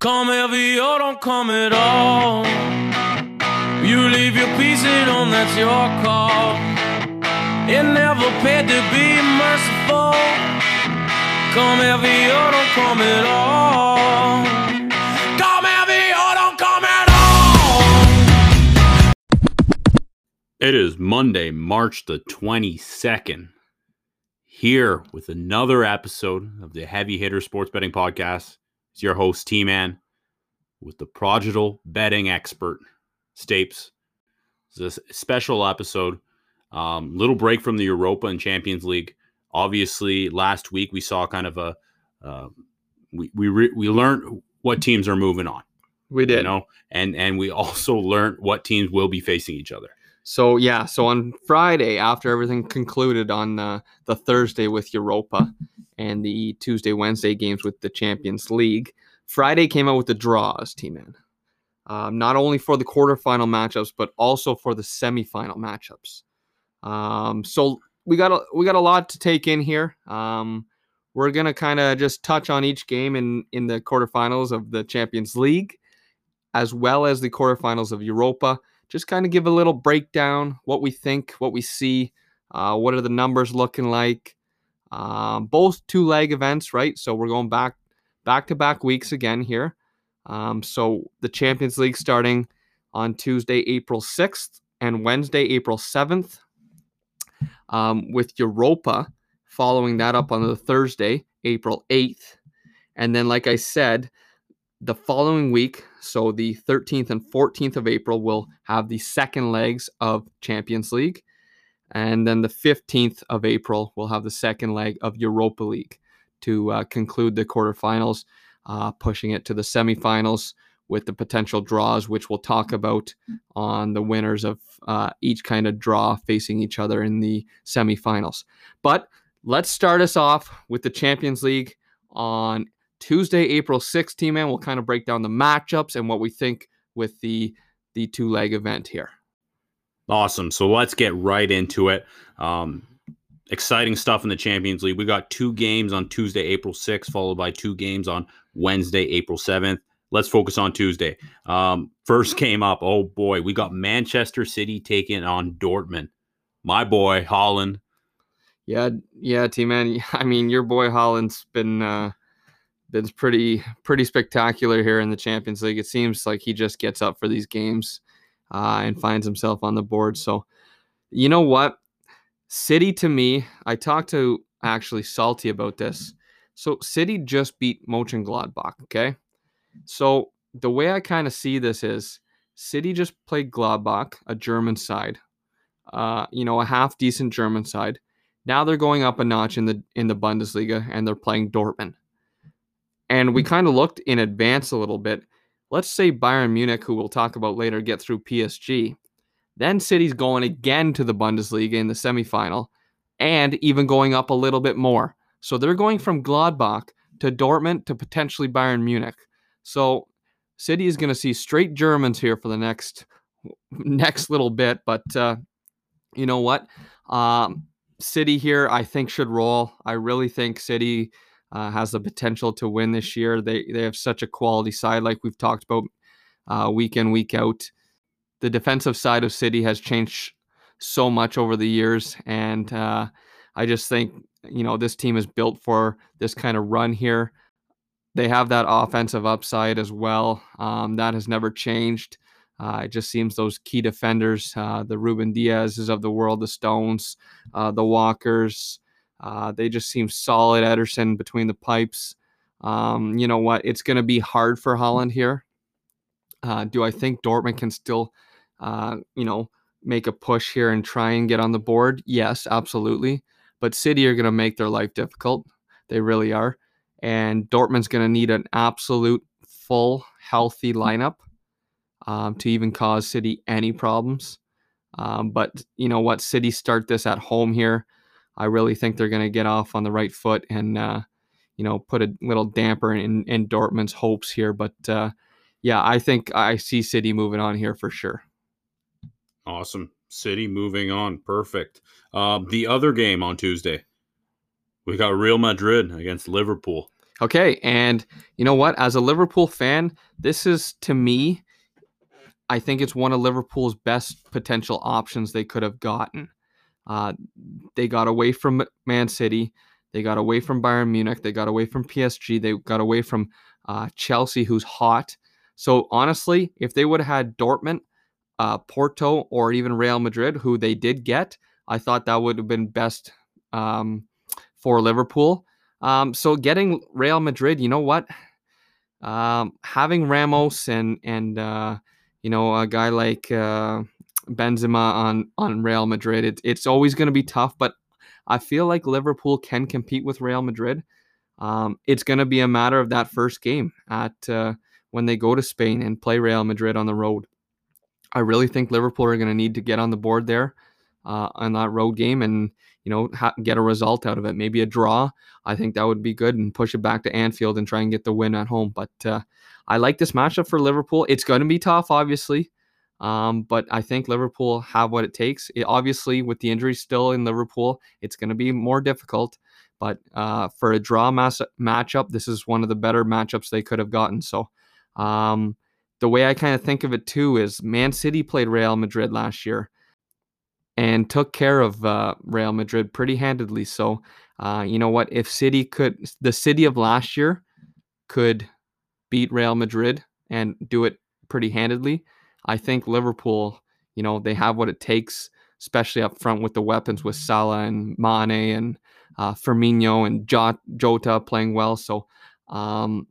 Come heavy or oh, don't come at all. You leave your piece at home, that's your call. It never paid to be merciful. Come heavy or oh, don't come at all. Come heavy or oh, don't come at all. It is Monday, March the 22nd, here with another episode of the Heavy Hitter Sports Betting Podcast. It's your host, T Man, with the prodigal betting expert, Stapes. This is a special episode. Um, little break from the Europa and Champions League. Obviously, last week we saw kind of a uh, we we re- we learned what teams are moving on. We did. You know, and and we also learned what teams will be facing each other. So yeah, so on Friday after everything concluded on uh, the Thursday with Europa and the Tuesday Wednesday games with the Champions League, Friday came out with the draws, T man. Um, not only for the quarterfinal matchups, but also for the semifinal matchups. Um, so we got a we got a lot to take in here. Um, we're gonna kind of just touch on each game in in the quarterfinals of the Champions League, as well as the quarterfinals of Europa just kind of give a little breakdown what we think, what we see, uh, what are the numbers looking like. Um, both two leg events, right? So we're going back back to back weeks again here. Um, so the Champions League starting on Tuesday, April 6th, and Wednesday, April 7th, um, with Europa following that up on the Thursday, April 8th. And then, like I said, the following week, so the 13th and 14th of April, we'll have the second legs of Champions League. And then the 15th of April, we'll have the second leg of Europa League to uh, conclude the quarterfinals, uh, pushing it to the semifinals with the potential draws, which we'll talk about on the winners of uh, each kind of draw facing each other in the semifinals. But let's start us off with the Champions League on Tuesday, April 16th, man. We'll kind of break down the matchups and what we think with the the two leg event here. Awesome. So let's get right into it. Um, exciting stuff in the Champions League. We got two games on Tuesday, April 6th, followed by two games on Wednesday, April 7th. Let's focus on Tuesday. Um, first came up. Oh boy, we got Manchester City taking on Dortmund. My boy Haaland. Yeah, yeah, T man. I mean, your boy Haaland's been uh, been pretty pretty spectacular here in the Champions League. It seems like he just gets up for these games uh, and finds himself on the board. So, you know what? City to me, I talked to actually Salty about this. So City just beat Mönchengladbach. Okay, so the way I kind of see this is City just played Gladbach, a German side. Uh, you know, a half decent German side. Now they're going up a notch in the in the Bundesliga and they're playing Dortmund. And we kind of looked in advance a little bit. Let's say Bayern Munich, who we'll talk about later, get through PSG. Then City's going again to the Bundesliga in the semifinal and even going up a little bit more. So they're going from Gladbach to Dortmund to potentially Bayern Munich. So City is going to see straight Germans here for the next next little bit. But uh, you know what? Um, City here, I think, should roll. I really think City uh, has the potential to win this year. They they have such a quality side, like we've talked about uh, week in week out. The defensive side of City has changed so much over the years, and uh, I just think you know this team is built for this kind of run here. They have that offensive upside as well. Um, that has never changed. Uh, it just seems those key defenders, uh, the Ruben Dias's of the world, the Stones, uh, the Walkers, uh, they just seem solid. Ederson between the pipes. Um, you know what? It's going to be hard for Haaland here. Uh, do I think Dortmund can still, uh, you know, make a push here and try and get on the board? Yes, absolutely. But City are going to make their life difficult. They really are. And Dortmund's going to need an absolute full, healthy lineup um, to even cause City any problems. Um, but you know what? City start this at home here. I really think they're going to get off on the right foot and, uh, you know, put a little damper in, in Dortmund's hopes here. But uh, yeah, I think I see City moving on here for sure. Awesome. City moving on. Perfect. Uh, the other game on Tuesday, we got Real Madrid against Liverpool. Okay, and you know what? As a Liverpool fan, this is to me, I think it's one of Liverpool's best potential options they could have gotten. Uh, they got away from Man City, they got away from Bayern Munich, they got away from PSG, they got away from uh, Chelsea, who's hot. So honestly, if they would have had Dortmund, uh, Porto, or even Real Madrid, who they did get, I thought that would have been best um, for Liverpool. Um, so getting Real Madrid, you know what? Um, having Ramos and and uh, you know a guy like uh, Benzema on on Real Madrid, it, it's always going to be tough. But I feel like Liverpool can compete with Real Madrid. Um, it's going to be a matter of that first game at uh, when they go to Spain and play Real Madrid on the road. I really think Liverpool are going to need to get on the board there uh, on that road game and you know ha- get a result out of it. Maybe a draw. I think that would be good and push it back to Anfield and try and get the win at home. But uh, I like this matchup for Liverpool. It's going to be tough, obviously. Um, but I think Liverpool have what it takes. It, obviously, with the injury still in Liverpool, it's going to be more difficult. But uh, for a draw mass- matchup, this is one of the better matchups they could have gotten. So, um, the way I kind of think of it too is Man City played Real Madrid last year and took care of uh, Real Madrid pretty handedly. So, uh, you know what? If City could, the City of last year could beat Real Madrid and do it pretty handedly, I think Liverpool, you know, they have what it takes, especially up front with the weapons with Salah and Mane and uh, Firmino and Jota playing well. So, um,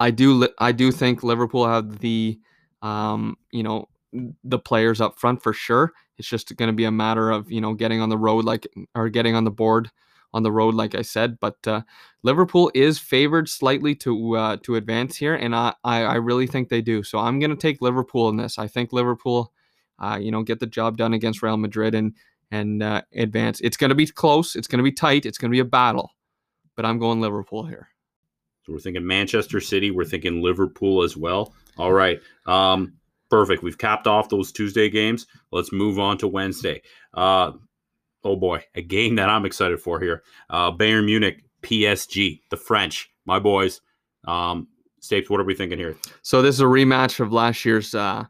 I do I do think Liverpool have the um, you know the players up front for sure. It's just going to be a matter of you know getting on the road like or getting on the board on the road, like I said. But uh, Liverpool is favored slightly to uh, to advance here, and I, I, I really think they do. So I'm going to take Liverpool in this. I think Liverpool, uh, you know, get the job done against Real Madrid and and uh, advance. It's going to be close. It's going to be tight. It's going to be a battle, but I'm going Liverpool here. So we're thinking Manchester City. We're thinking Liverpool as well. All right. Um, perfect. We've capped off those Tuesday games. Let's move on to Wednesday. Uh, oh boy, a game that I'm excited for here. Uh, Bayern Munich, PSG, the French, my boys. Um, Stapes, what are we thinking here? So this is a rematch of last year's uh,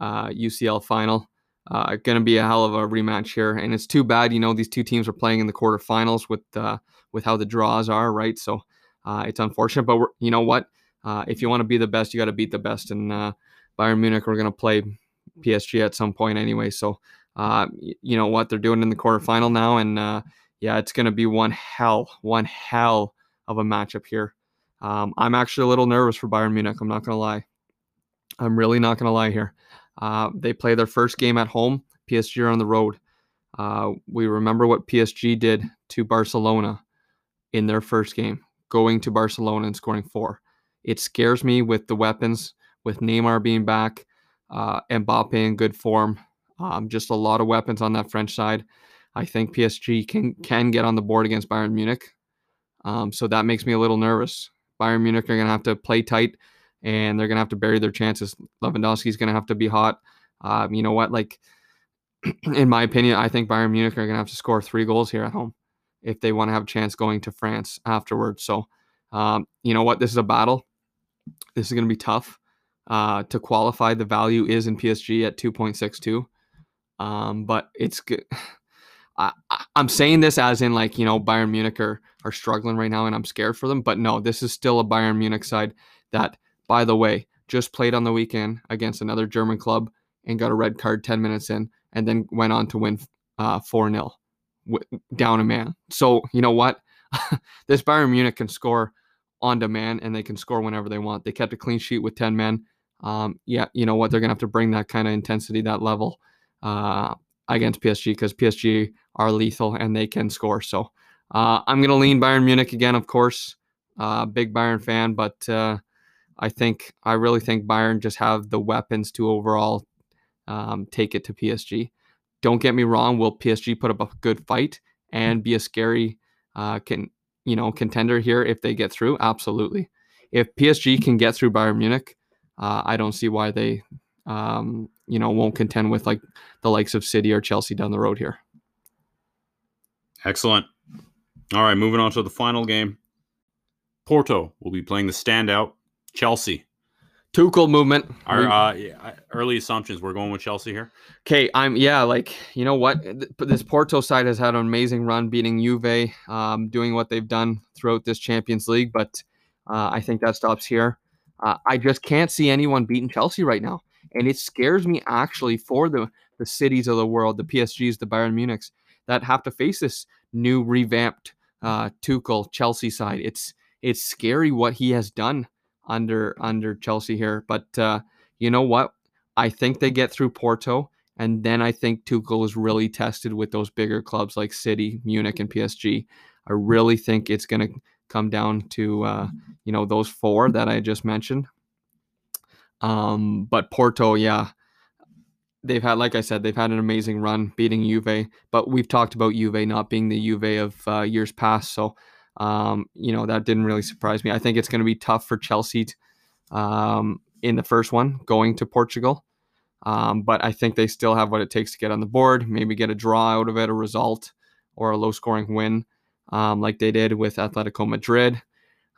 uh, UCL final. Uh, going to be a hell of a rematch here, and it's too bad. You know these two teams are playing in the quarterfinals with uh, with how the draws are, right? So uh, it's unfortunate, but you know what? Uh, if you want to be the best, you got to beat the best. And uh, Bayern Munich we're going to play PSG at some point anyway. So uh, you know what they're doing in the quarterfinal now, and uh, yeah, it's going to be one hell, one hell of a matchup here. Um, I'm actually a little nervous for Bayern Munich. I'm not going to lie. I'm really not going to lie here. Uh, they play their first game at home. PSG are on the road. we remember what PSG did to Barcelona in their first game going to Barcelona and scoring four. It scares me with the weapons, with Neymar being back, uh, Mbappe in good form. Um, just a lot of weapons on that French side. I think PSG can can get on the board against Bayern Munich. Um, so that makes me a little nervous. Bayern Munich are going to have to play tight, and they're going to have to bury their chances. Lewandowski's going to have to be hot. Um, you know what? Like, in my opinion, I think Bayern Munich are going to have to score three goals here at home if they want to have a chance going to France afterwards. So, um, you know what? This is a battle. This is going to be tough uh, to qualify. The value is in PSG at 2.62. Um, but it's good. I, am saying this as in like, you know, Bayern Munich are, are struggling right now and I'm scared for them. But no, this is still a Bayern Munich side that, by the way, just played on the weekend against another German club and got a red card 10 minutes in and then went on to win uh, 4 0 down a man. So you know what? this Bayern Munich can score on demand and they can score whenever they want. They kept a clean sheet with 10 men. Um, yeah, you know what? They're to have to bring that kind of intensity, that level uh, against PSG because PSG are lethal and they can score. So uh, I'm going to lean Bayern Munich again, of course. Uh, big Bayern fan, but uh, I think I really think Bayern just have the weapons to overall um, take it to PSG. Don't get me wrong. Will PSG put up a good fight and be a scary uh, can you know contender here if they get through? Absolutely. If PSG can get through Bayern Munich, uh, I don't see why they um, you know won't contend with like the likes of City or Chelsea down the road here. Excellent. All right, moving on to the final game. Porto will be playing the standout Chelsea. Tuchel movement. Our uh, yeah, early assumptions. We're going with Chelsea here. Okay, I'm yeah, like you know what, this Porto side has had an amazing run, beating Juve, um, doing what they've done throughout this Champions League, but uh, I think that stops here. Uh, I just can't see anyone beating Chelsea right now, and it scares me actually for the the cities of the world, the PSGs, the Bayern Munichs, that have to face this new revamped uh, Tuchel Chelsea side. It's it's scary what he has done under under Chelsea here, but uh, you know what? I think they get through Porto. And then I think Tuchel is really tested with those bigger clubs like City, Munich, and PSG. I really think it's going to come down to uh, you know those four that I just mentioned. Um, but Porto, yeah, they've had, like I said, they've had an amazing run beating Juve. But we've talked about Juve not being the Juve of uh, years past, so um, you know that didn't really surprise me. I think it's going to be tough for Chelsea t- um, in the first one going to Portugal. Um, but I think they still have what it takes to get on the board, maybe get a draw out of it, a result, or a low scoring win, um, like they did with Atletico Madrid,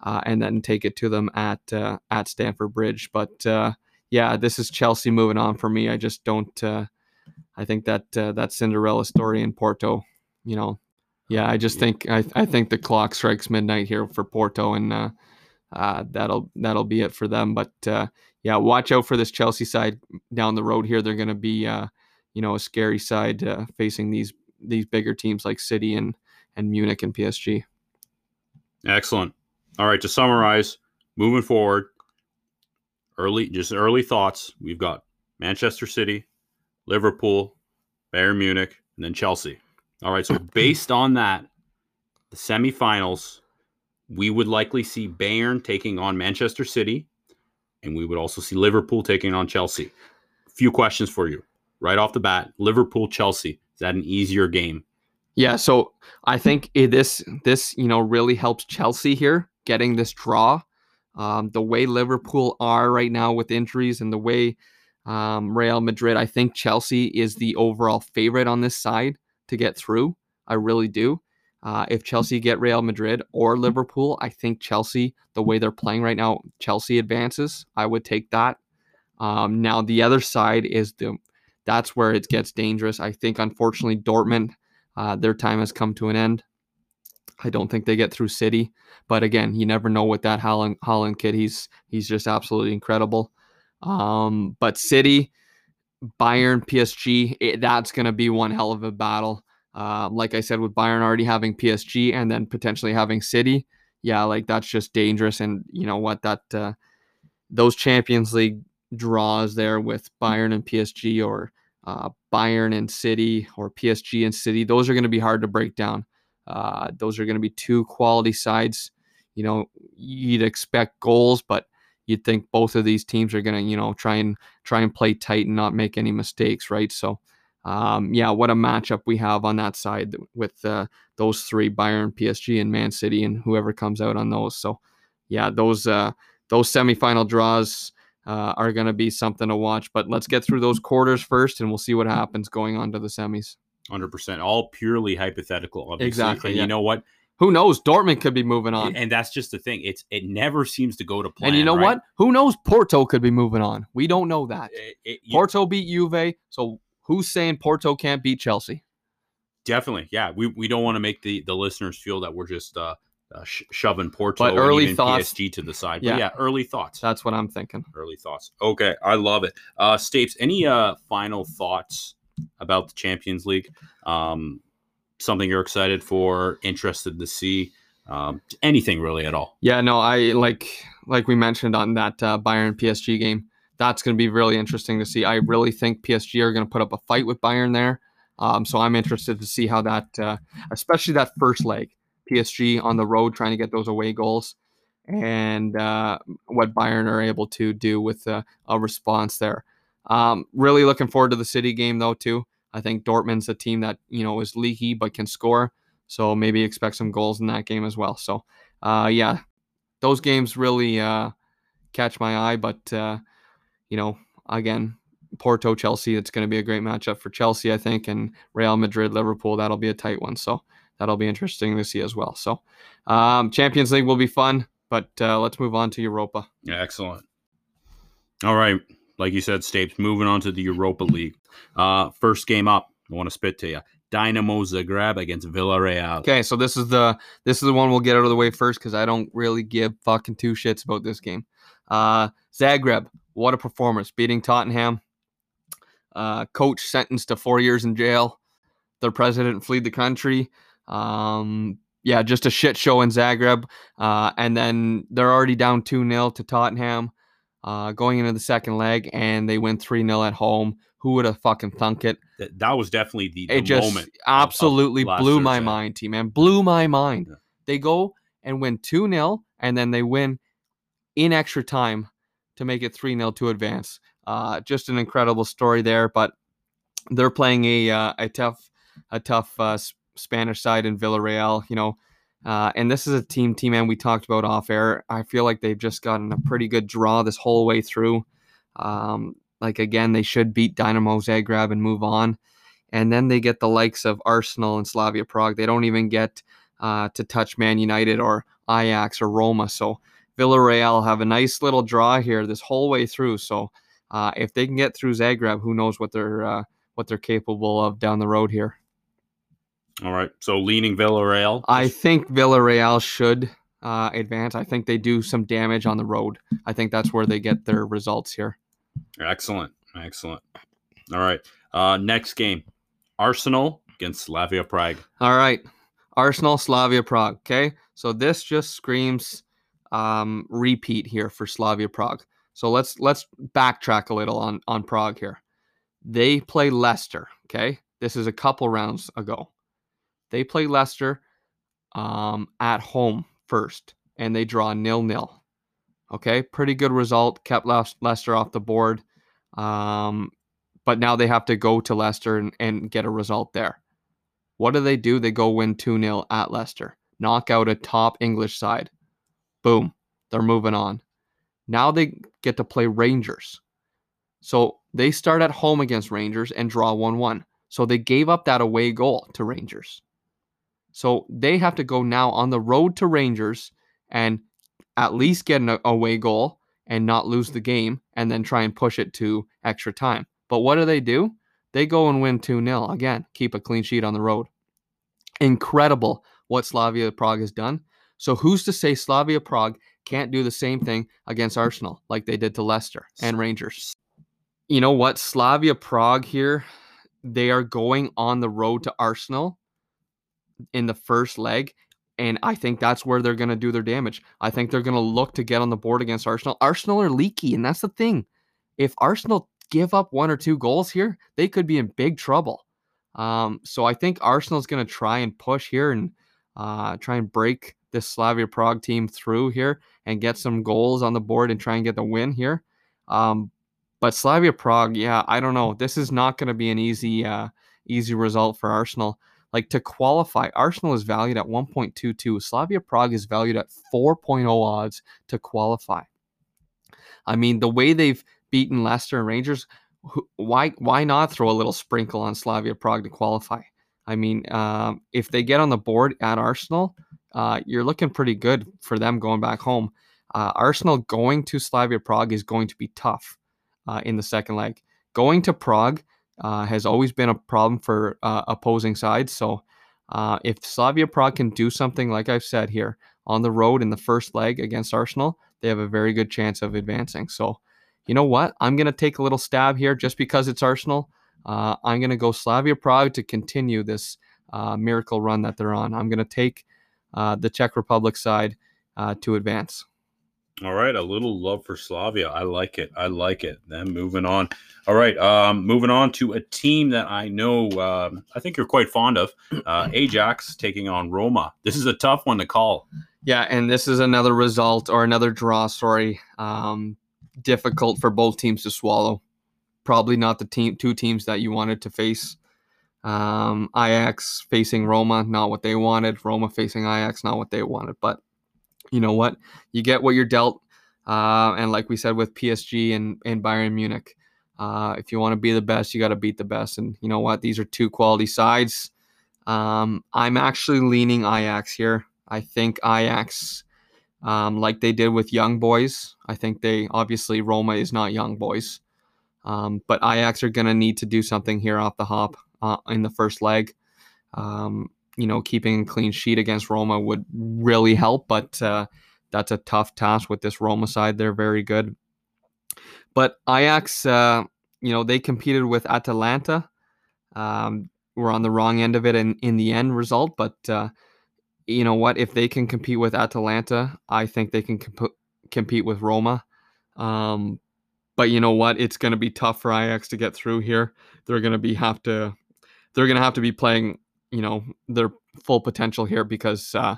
uh, and then take it to them at uh, at Stamford Bridge. But uh, yeah, this is Chelsea moving on for me. I just don't. Uh, I think that uh, that Cinderella story in Porto, you know, yeah, I just think I, I think the clock strikes midnight here for Porto, and uh, uh, that'll that'll be it for them. But uh, yeah, watch out for this Chelsea side down the road here. They're going to be, uh, you know, a scary side uh, facing these these bigger teams like City and and Munich and PSG. Excellent. All right, to summarize, moving forward, early just early thoughts. We've got Manchester City, Liverpool, Bayern Munich, and then Chelsea. All right, so based on that, the semifinals, we would likely see Bayern taking on Manchester City, and we would also see Liverpool taking on Chelsea. A few questions for you. Right off the bat, Liverpool Chelsea. Is that an easier game? Yeah, so I think this this you know really helps Chelsea here getting this draw. Um, the way Liverpool are right now with injuries and the way um, Real Madrid, I think Chelsea is the overall favorite on this side to get through. I really do. Uh, if Chelsea get Real Madrid or Liverpool, I think Chelsea, the way they're playing right now, Chelsea advances. I would take that. Um, now the other side is the that's where it gets dangerous. I think unfortunately Dortmund uh, their time has come to an end. I don't think they get through City, but again, you never know with that Haaland Haaland kid. He's he's just absolutely incredible. Um, but City, Bayern, PSG, it, that's going to be one hell of a battle. Uh, like I said, with Bayern already having PSG and then potentially having City, yeah, like that's just dangerous. And you know what? That uh, those Champions League draws there with Bayern and PSG or uh, Bayern and City or PSG and City, those are going to be hard to break down. Uh, those are going to be two quality sides. You know, you'd expect goals, but you'd think both of these teams are going to, you know, try and try and play tight and not make any mistakes, right? So, um, yeah, what a matchup we have on that side with uh, those three: Bayern, PSG, and Man City, and whoever comes out on those. So, yeah, those uh, those semifinal draws uh, are going to be something to watch. But let's get through those quarters first, and we'll see what happens going on to the semis. Hundred percent, all purely hypothetical. Obviously. Exactly, And yeah. you know what? Who knows? Dortmund could be moving on. And that's just the thing. It's it never seems to go to plan. And you know right? what? Who knows? Porto could be moving on. We don't know that. It- it- Porto beat Juve, so who's saying Porto can't beat Chelsea? definitely, yeah. We we don't want to make the the listeners feel that we're just uh, uh sh- shoving Porto But early thoughts- PSG to the side. But Yeah. yeah, early thoughts. That's what I'm thinking. early thoughts. Okay, I love it. Uh Stapes, any uh final thoughts about the Champions League? Um something you're excited for, interested to see? Um anything really at all. Yeah, no, I like like we mentioned on that uh, Bayern PSG game. That's going to be really interesting to see. I really think PSG are going to put up a fight with Bayern there. Um, so I'm interested to see how that, uh, especially that first leg, PSG on the road trying to get those away goals, and uh, what Bayern are able to do with a response there. Um, really looking forward to the City game though too. I think Dortmund's a team that you know is leaky but can score. So maybe expect some goals in that game as well. So uh, yeah, those games really uh, catch my eye. But uh, you know, again, Porto Chelsea, it's going to be a great matchup for Chelsea, I think, and Real Madrid Liverpool. That'll be a tight one. So that'll be interesting to see as well. So um, Champions League will be fun. But uh, let's move on to Europa. Yeah, excellent. All right, like you said, Stapes. Moving on to the Europa League. Uh, first game up. I want to spit to you. Dynamo Zagreb against Villarreal. Okay, so this is the this is the one we'll get out of the way first because I don't really give fucking two shits about this game. Uh, Zagreb, what a performance, beating Tottenham. Uh, coach sentenced to four years in jail. Their president fled the country. Um, yeah, just a shit show in Zagreb. Uh, and then they're already down 2 0 to Tottenham uh, going into the second leg, and they win 3 0 at home. Who would have fucking thunk it? That, that was definitely the, the it just moment. of- of absolutely blew my Thursday. mind, team man. Blew my mind. Yeah. They go and win 2 0, and then they win in extra time to make it 3 0 to advance. Uh, just an incredible story there, but they're playing a uh, a tough a tough uh, Spanish side in Villarreal, you know. Uh, and this is a team, team, man, we talked about off air. I feel like they've just gotten a pretty good draw this whole way through. Um, like, again, they should beat Dynamo Zagreb and move on. And then they get the likes of Arsenal and Slavia Prague. They don't even get uh, to touch Man United or Ajax or Roma. So Villarreal have a nice little draw here this whole way through. So uh, if they can get through Zagreb, who knows what they're uh, what they're capable of down the road here. All right. So leaning Villarreal. I think Villarreal should uh, advance. I think they do some damage on the road. I think that's where they get their results here. Excellent. Excellent. All right. Uh, next game Arsenal against Slavia Prague. All right, Arsenal, Slavia Prague. Okay, so this just screams um, repeat here for Slavia Prague. So let's let's backtrack a little on on Prague here. They play Leicester. Okay, this is a couple rounds ago. They play Leicester um, at home first, and they draw nil nil. Okay, pretty good result. Kept Les- Leicester off the board. Um, but now they have to go to Leicester and, and get a result there. What do they do? They go win 2 0 at Leicester, knock out a top English side. Boom, they're moving on. Now they get to play Rangers. So they start at home against Rangers and draw 1 1. So they gave up that away goal to Rangers. So they have to go now on the road to Rangers and at least get an away goal and not lose the game and then try and push it to extra time. But what do they do? They go and win 2 0. Again, keep a clean sheet on the road. Incredible what Slavia Prague has done. So, who's to say Slavia Prague can't do the same thing against Arsenal like they did to Leicester and Rangers? You know what? Slavia Prague here, they are going on the road to Arsenal in the first leg. And I think that's where they're going to do their damage. I think they're going to look to get on the board against Arsenal. Arsenal are leaky, and that's the thing. If Arsenal give up one or two goals here, they could be in big trouble. Um, so I think Arsenal's going to try and push here and uh, try and break this Slavia Prague team through here and get some goals on the board and try and get the win here. Um, but Slavia Prague, yeah, I don't know. This is not going to be an easy, uh, easy result for Arsenal. Like to qualify, Arsenal is valued at 1.22. Slavia Prague is valued at 4.0 odds to qualify. I mean, the way they've beaten Leicester and Rangers, why why not throw a little sprinkle on Slavia Prague to qualify? I mean, um, if they get on the board at Arsenal, uh, you're looking pretty good for them going back home. Uh, Arsenal going to Slavia Prague is going to be tough uh, in the second leg. Going to Prague uh, has always been a problem for uh, opposing sides. So uh, if Slavia Prague can do something, like I've said here, on the road in the first leg against Arsenal, they have a very good chance of advancing. So, you know what? I'm going to take a little stab here just because it's Arsenal. Uh, I'm going to go Slavia Prague to continue this uh, miracle run that they're on. I'm going to take uh, the Czech Republic side to advance. All right, a little love for Slavia. I like it. I like it. Then moving on. All right, um, moving on to a team that I know um, I think you're quite fond of. Uh, Ajax taking on Roma. This is a tough one to call. Yeah, and this is another result or another draw. Sorry, um, difficult for both teams to swallow. Probably not the team, two teams that you wanted to face. Um, Ajax facing Roma, not what they wanted. Roma facing Ajax, not what they wanted. But you know what? You get what you're dealt. Uh, and like we said with PSG and, and Bayern Munich, uh, if you want to be the best, you got to beat the best. And you know what? These are two quality sides. Um, I'm actually leaning Ajax here. I think Ajax um, like they did with young boys. I think they obviously Roma is not young boys, um, but Ajax are going to need to do something here off the hop uh, in the first leg. Um, you know, keeping a clean sheet against Roma would really help, but uh, that's a tough task with this Roma side. They're very good. But Ajax, uh, you know, they competed with Atalanta. Um, we're on the wrong end of it in, in the end result, but uh, you know what? If they can compete with Atalanta, I think they can comp- compete with Roma. Um, but you know what? It's going to be tough for Ajax to get through here. They're going to be have to they're going to have to be playing, you know, their full potential here because uh,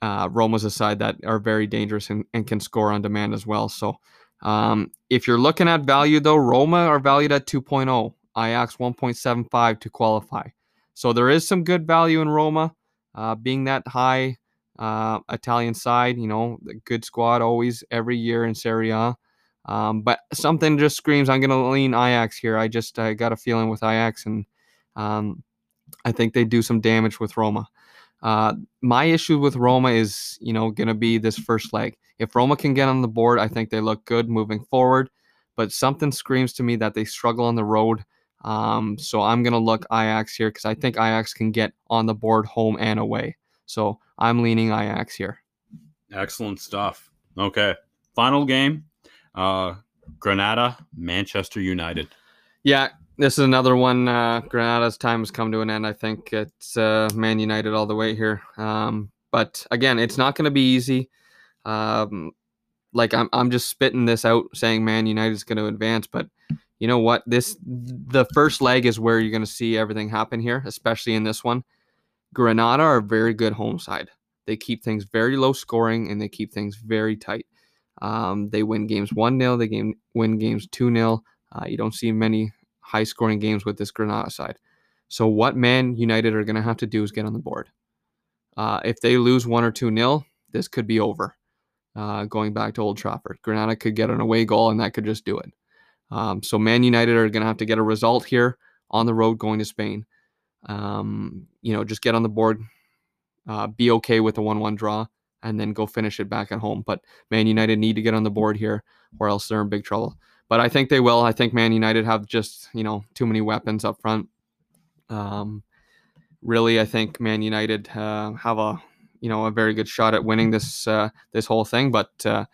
uh, Roma's a side that are very dangerous and, and can score on demand as well. So um, if you're looking at value though, Roma are valued at 2.0, Ajax 1.75 to qualify. So there is some good value in Roma, uh, being that high uh, Italian side. You know, good squad always every year in Serie A. Um, but something just screams I'm going to lean Ajax here. I just I got a feeling with Ajax, and um, I think they do some damage with Roma. Uh, my issue with Roma is, you know, going to be this first leg. If Roma can get on the board, I think they look good moving forward. But something screams to me that they struggle on the road. Um, so I'm going to look Ajax here because I think Ajax can get on the board home and away. So I'm leaning Ajax here. Excellent stuff. Okay. Final game uh, Granada, Manchester United. Yeah, this is another one. Uh, Granada's time has come to an end. I think it's uh, Man United all the way here. Um, but again, it's not going to be easy. Um, like I'm, I'm just spitting this out, saying Man United is going to advance. But you know what? This the first leg is where you're going to see everything happen here, especially in this one. Granada are a very good home side. They keep things very low scoring and they keep things very tight. Um, they win games 1 0, they game, win games 2 0. Uh, you don't see many high scoring games with this Granada side. So, what Man United are going to have to do is get on the board. Uh, if they lose 1 or 2 nil, this could be over. Uh, going back to Old Trafford, Granada could get an away goal and that could just do it. Um, so, Man United are going to have to get a result here on the road going to Spain. Um, you know, just get on the board, uh, be okay with a 1 1 draw, and then go finish it back at home. But Man United need to get on the board here, or else they're in big trouble. But I think they will. I think Man United have just you know too many weapons up front. Um, really, I think Man United uh, have a you know a very good shot at winning this uh, this whole thing. But uh,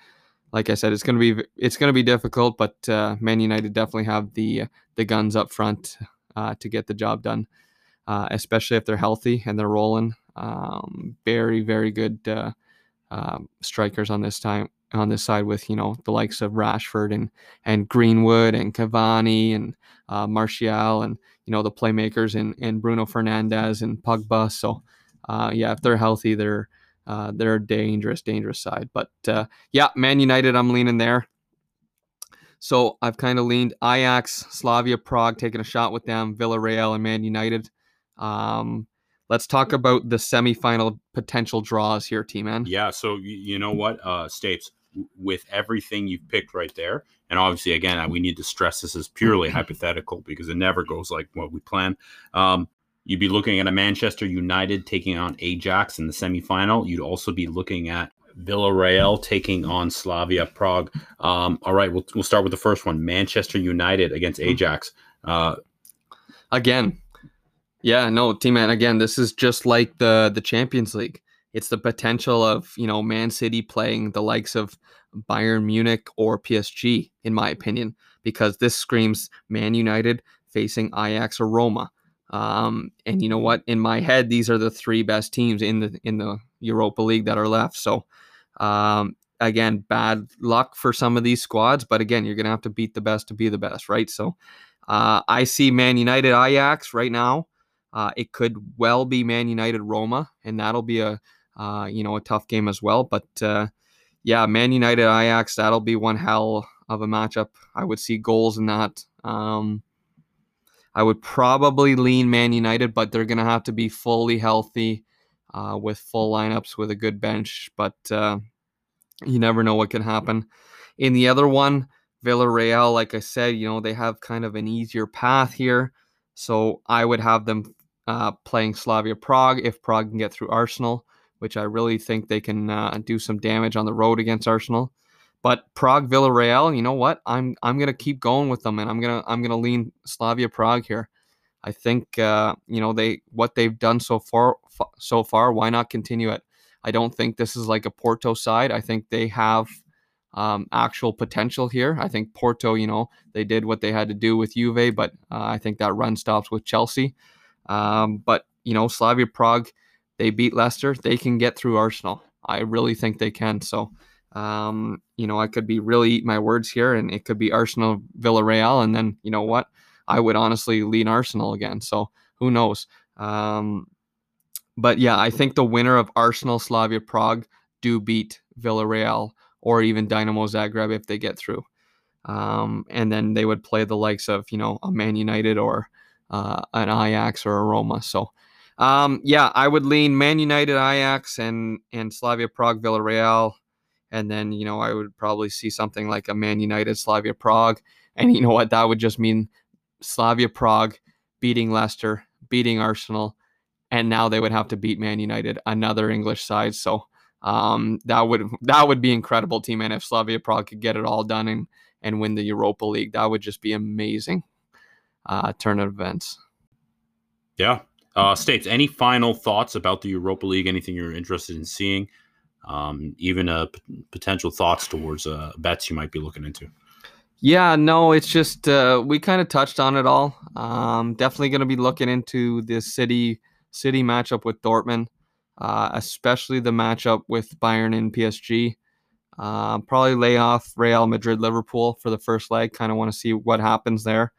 like I said, it's gonna be it's gonna be difficult. But uh, Man United definitely have the the guns up front uh, to get the job done, uh, especially if they're healthy and they're rolling. Um, very very good um, strikers on this time on this side with you know the likes of Rashford and and Greenwood and Cavani and uh, Martial and you know the playmakers and and Bruno Fernandes and Pogba. So uh, yeah, if they're healthy, they're uh, they're a dangerous, dangerous side. But uh, yeah, Man United, I'm leaning there. So I've kind of leaned Ajax, Slavia Prague, taking a shot with them, Villarreal, and Man United. Um, let's talk about the semifinal potential draws here, T man. Yeah. So you know what, uh, Stapes, with everything you've picked right there, and obviously, again, we need to stress this is purely hypothetical because it never goes like what we plan. Um, you'd be looking at a Manchester United taking on Ajax in the semifinal. You'd also be looking at Villarreal taking on Slavia Prague. Um, all right, we'll, we'll start with the first one Manchester United against hmm. Ajax. Uh, Again, yeah, no, team man. Again, this is just like the the Champions League. It's the potential of you know Man City playing the likes of Bayern Munich or PSG, in my opinion, because this screams Man United facing Ajax or Roma. Um, and you know what? In my head, these are the three best teams in the in the Europa League that are left. So, um, again, bad luck for some of these squads, but again, you're gonna have to beat the best to be the best, right? So, uh, I see Man United Ajax right now. Uh, it could well be Man United Roma, and that'll be a uh, you know a tough game as well. But uh, yeah, Man United Ajax, that'll be one hell of a matchup. I would see goals in that. Um, I would probably lean Man United, but they're gonna have to be fully healthy uh, with full lineups with a good bench. But uh, you never know what can happen. In the other one, Villarreal, like I said, you know they have kind of an easier path here. So I would have them uh, playing Slavia Prague if Prague can get through Arsenal. Which I really think they can uh, do some damage on the road against Arsenal. But Prague Villarreal, you know what? I'm I'm gonna keep going with them, and I'm gonna I'm gonna lean Slavia Prague here. I think uh, you know they what they've done so far so far. Why not continue it? I don't think this is like a Porto side. I think they have um, actual potential here. I think Porto, you know, they did what they had to do with Juve, but uh, I think that run stops with Chelsea. Um, but you know, Slavia Prague, they beat Leicester. They can get through Arsenal. I really think they can. So, um, you know, I could be really eat my words here, and it could be Arsenal Villarreal, and then you know what, I would honestly lean Arsenal again. So who knows? Um, but yeah, I think the winner of Arsenal Slavia Prague do beat Villarreal or even Dynamo Zagreb if they get through. Um, and then they would play the likes of you know a Man United or uh, an Ajax or a Roma. So um, yeah, I would lean Man United, Ajax, and and Slavia Prague, Villarreal, and then you know I would probably see something like a Man United, Slavia Prague, and you know what that would just mean Slavia Prague beating Leicester, beating Arsenal, and now they would have to beat Man United, another English side. So um, that would that would be incredible, team. And if Slavia Prague could get it all done and and win the Europa League, that would just be amazing. Uh, turn of events. Yeah, uh, Stapes. Any final thoughts about the Europa League? Anything you're interested in seeing? Um, even uh, p- potential thoughts towards uh, bets you might be looking into. Yeah, no, it's just uh, we kind of touched on it all. Um, definitely going to be looking into the city city matchup with Dortmund, uh, especially the matchup with Bayern and PSG. Uh, probably lay off Real Madrid Liverpool for the first leg. Kind of want to see what happens there.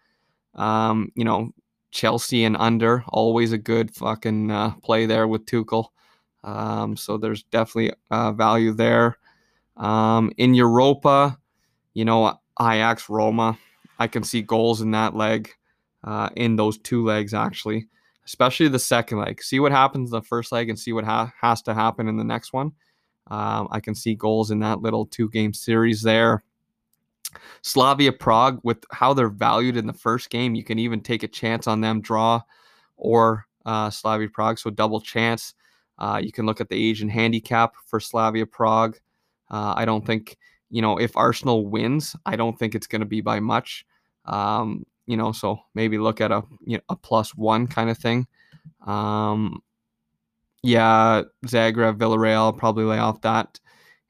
Um, you know, Chelsea and under always a good fucking uh, play there with Tuchel. Um, so there's definitely uh, value there. Um, in Europa, you know, Ajax Roma, I can see goals in that leg, uh, in those two legs actually especially the second leg. See what happens in the first leg and see what ha- has to happen in the next one. Um, I can see goals in that little two game series there. Slavia Prague, with how they're valued in the first game, you can even take a chance on them draw or uh, Slavia Prague, so double chance. Uh, you can look at the Asian handicap for Slavia Prague. Uh, I don't think, you know, if Arsenal wins, I don't think it's going to be by much. Um, you know, so maybe look at a you know, a plus one kind of thing. Um, yeah, Zagreb, Villarreal, probably lay off that.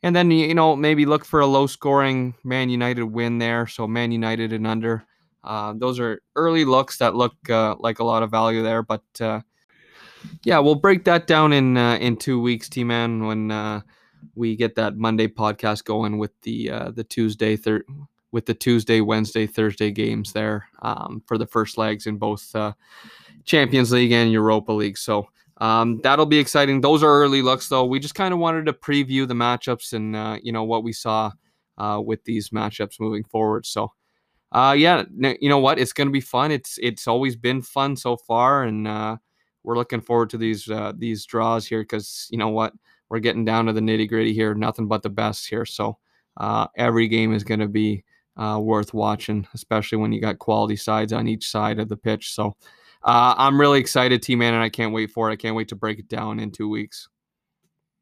And then, you know, maybe look for a low scoring Man United win there. So Man United and under. Uh, those are early looks that look uh, like a lot of value there. But uh, yeah, we'll break that down in uh, in two weeks, T Man, when uh, we get that Monday podcast going with the uh, the Tuesday third with the Tuesday, Wednesday, Thursday games there um, for the first legs in both Champions League and Europa League. So um, that'll be exciting. Those are early looks, though. We just kind of wanted to preview the matchups and uh, you know what we saw uh, with these matchups moving forward. So uh, yeah, you know what? It's going to be fun. It's it's always been fun so far, and uh, we're looking forward to these uh, these draws here because you know what? We're getting down to the nitty gritty here. Nothing but the best here. So every game is going to be uh, worth watching, especially when you got quality sides on each side of the pitch. So uh, I'm really excited, T Man, and I can't wait for it. I can't wait to break it down in two weeks.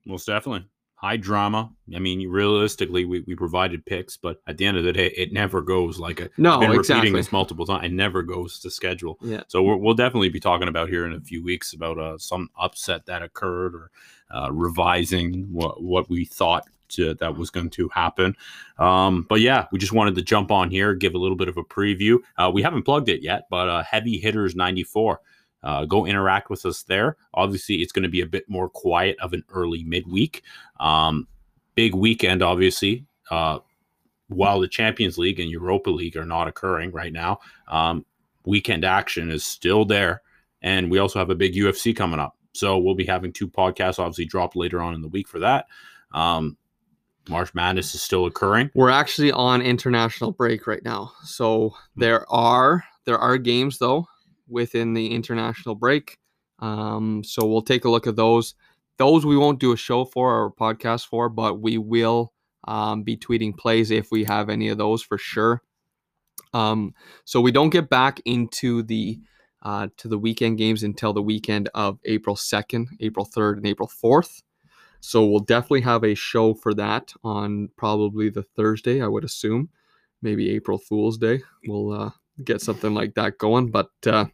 Most definitely. High drama. I mean, realistically, we, we provided picks, but at the end of the day, it never goes like a. No, I've been exactly. repeating this multiple times. It never goes to schedule. Yeah. So we're we will definitely be talking about here in a few weeks about uh, some upset that occurred or uh, revising what what we thought to, that was going to happen. Um, but yeah, we just wanted to jump on here, give a little bit of a preview. Uh, we haven't plugged it yet, but uh, Heavy Hitters 94. Uh, go interact with us there. Obviously, it's going to be a bit more quiet of an early midweek. Um, big weekend, obviously. Uh, while the Champions League and Europa League are not occurring right now, um, weekend action is still there. And we also have a big UFC coming up. So we'll be having two podcasts, obviously, dropped later on in the week for that. Um, March Madness is still occurring. We're actually on international break right now. So there are there are games though within the international break. Um, so we'll take a look at those. Those we won't do a show for or podcast for, but we will um, be tweeting plays if we have any of those for sure. Um, so we don't get back into the uh, to the weekend games until the weekend of April 2nd, April 3rd, and April 4th. So we'll definitely have a show for that on probably the Thursday, I would assume, maybe April Fool's Day. We'll uh, get something like that going. But uh,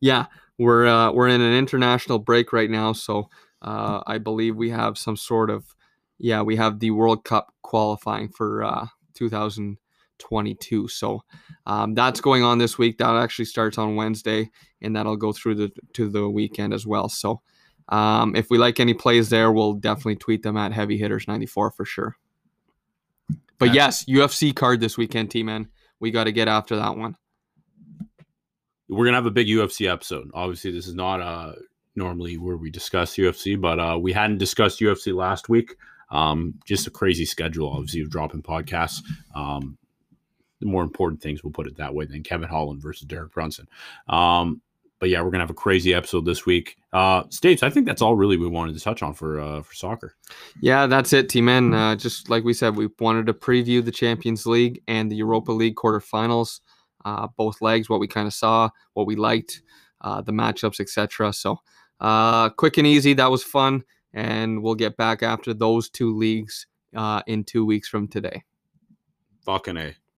yeah, we're uh, we're in an international break right now, so uh, I believe we have some sort of yeah, we have the World Cup qualifying for uh, 2022. So um, that's going on this week. That actually starts on Wednesday, and that'll go through the to the weekend as well. So um, if we like any plays there, we'll definitely tweet them at Heavy Hitters 94 for sure. But yes, UFC card this weekend, T man. We got to get after that one. We're gonna have a big UFC episode. Obviously, this is not uh normally where we discuss UFC, but uh, we hadn't discussed UFC last week. Um, just a crazy schedule, obviously, of dropping podcasts. Um, the more important things, we'll put it that way, than Kevin Holland versus Derek Brunson. Um, but yeah, we're gonna have a crazy episode this week. Uh, Stapes, I think that's all really we wanted to touch on for uh, for soccer. Yeah, that's it, team. man. Uh, just like we said, we wanted to preview the Champions League and the Europa League quarterfinals, uh, both legs, what we kind of saw, what we liked, uh, the matchups, etc. So, uh, quick and easy. That was fun, and we'll get back after those two leagues uh, in two weeks from today. Fucking a.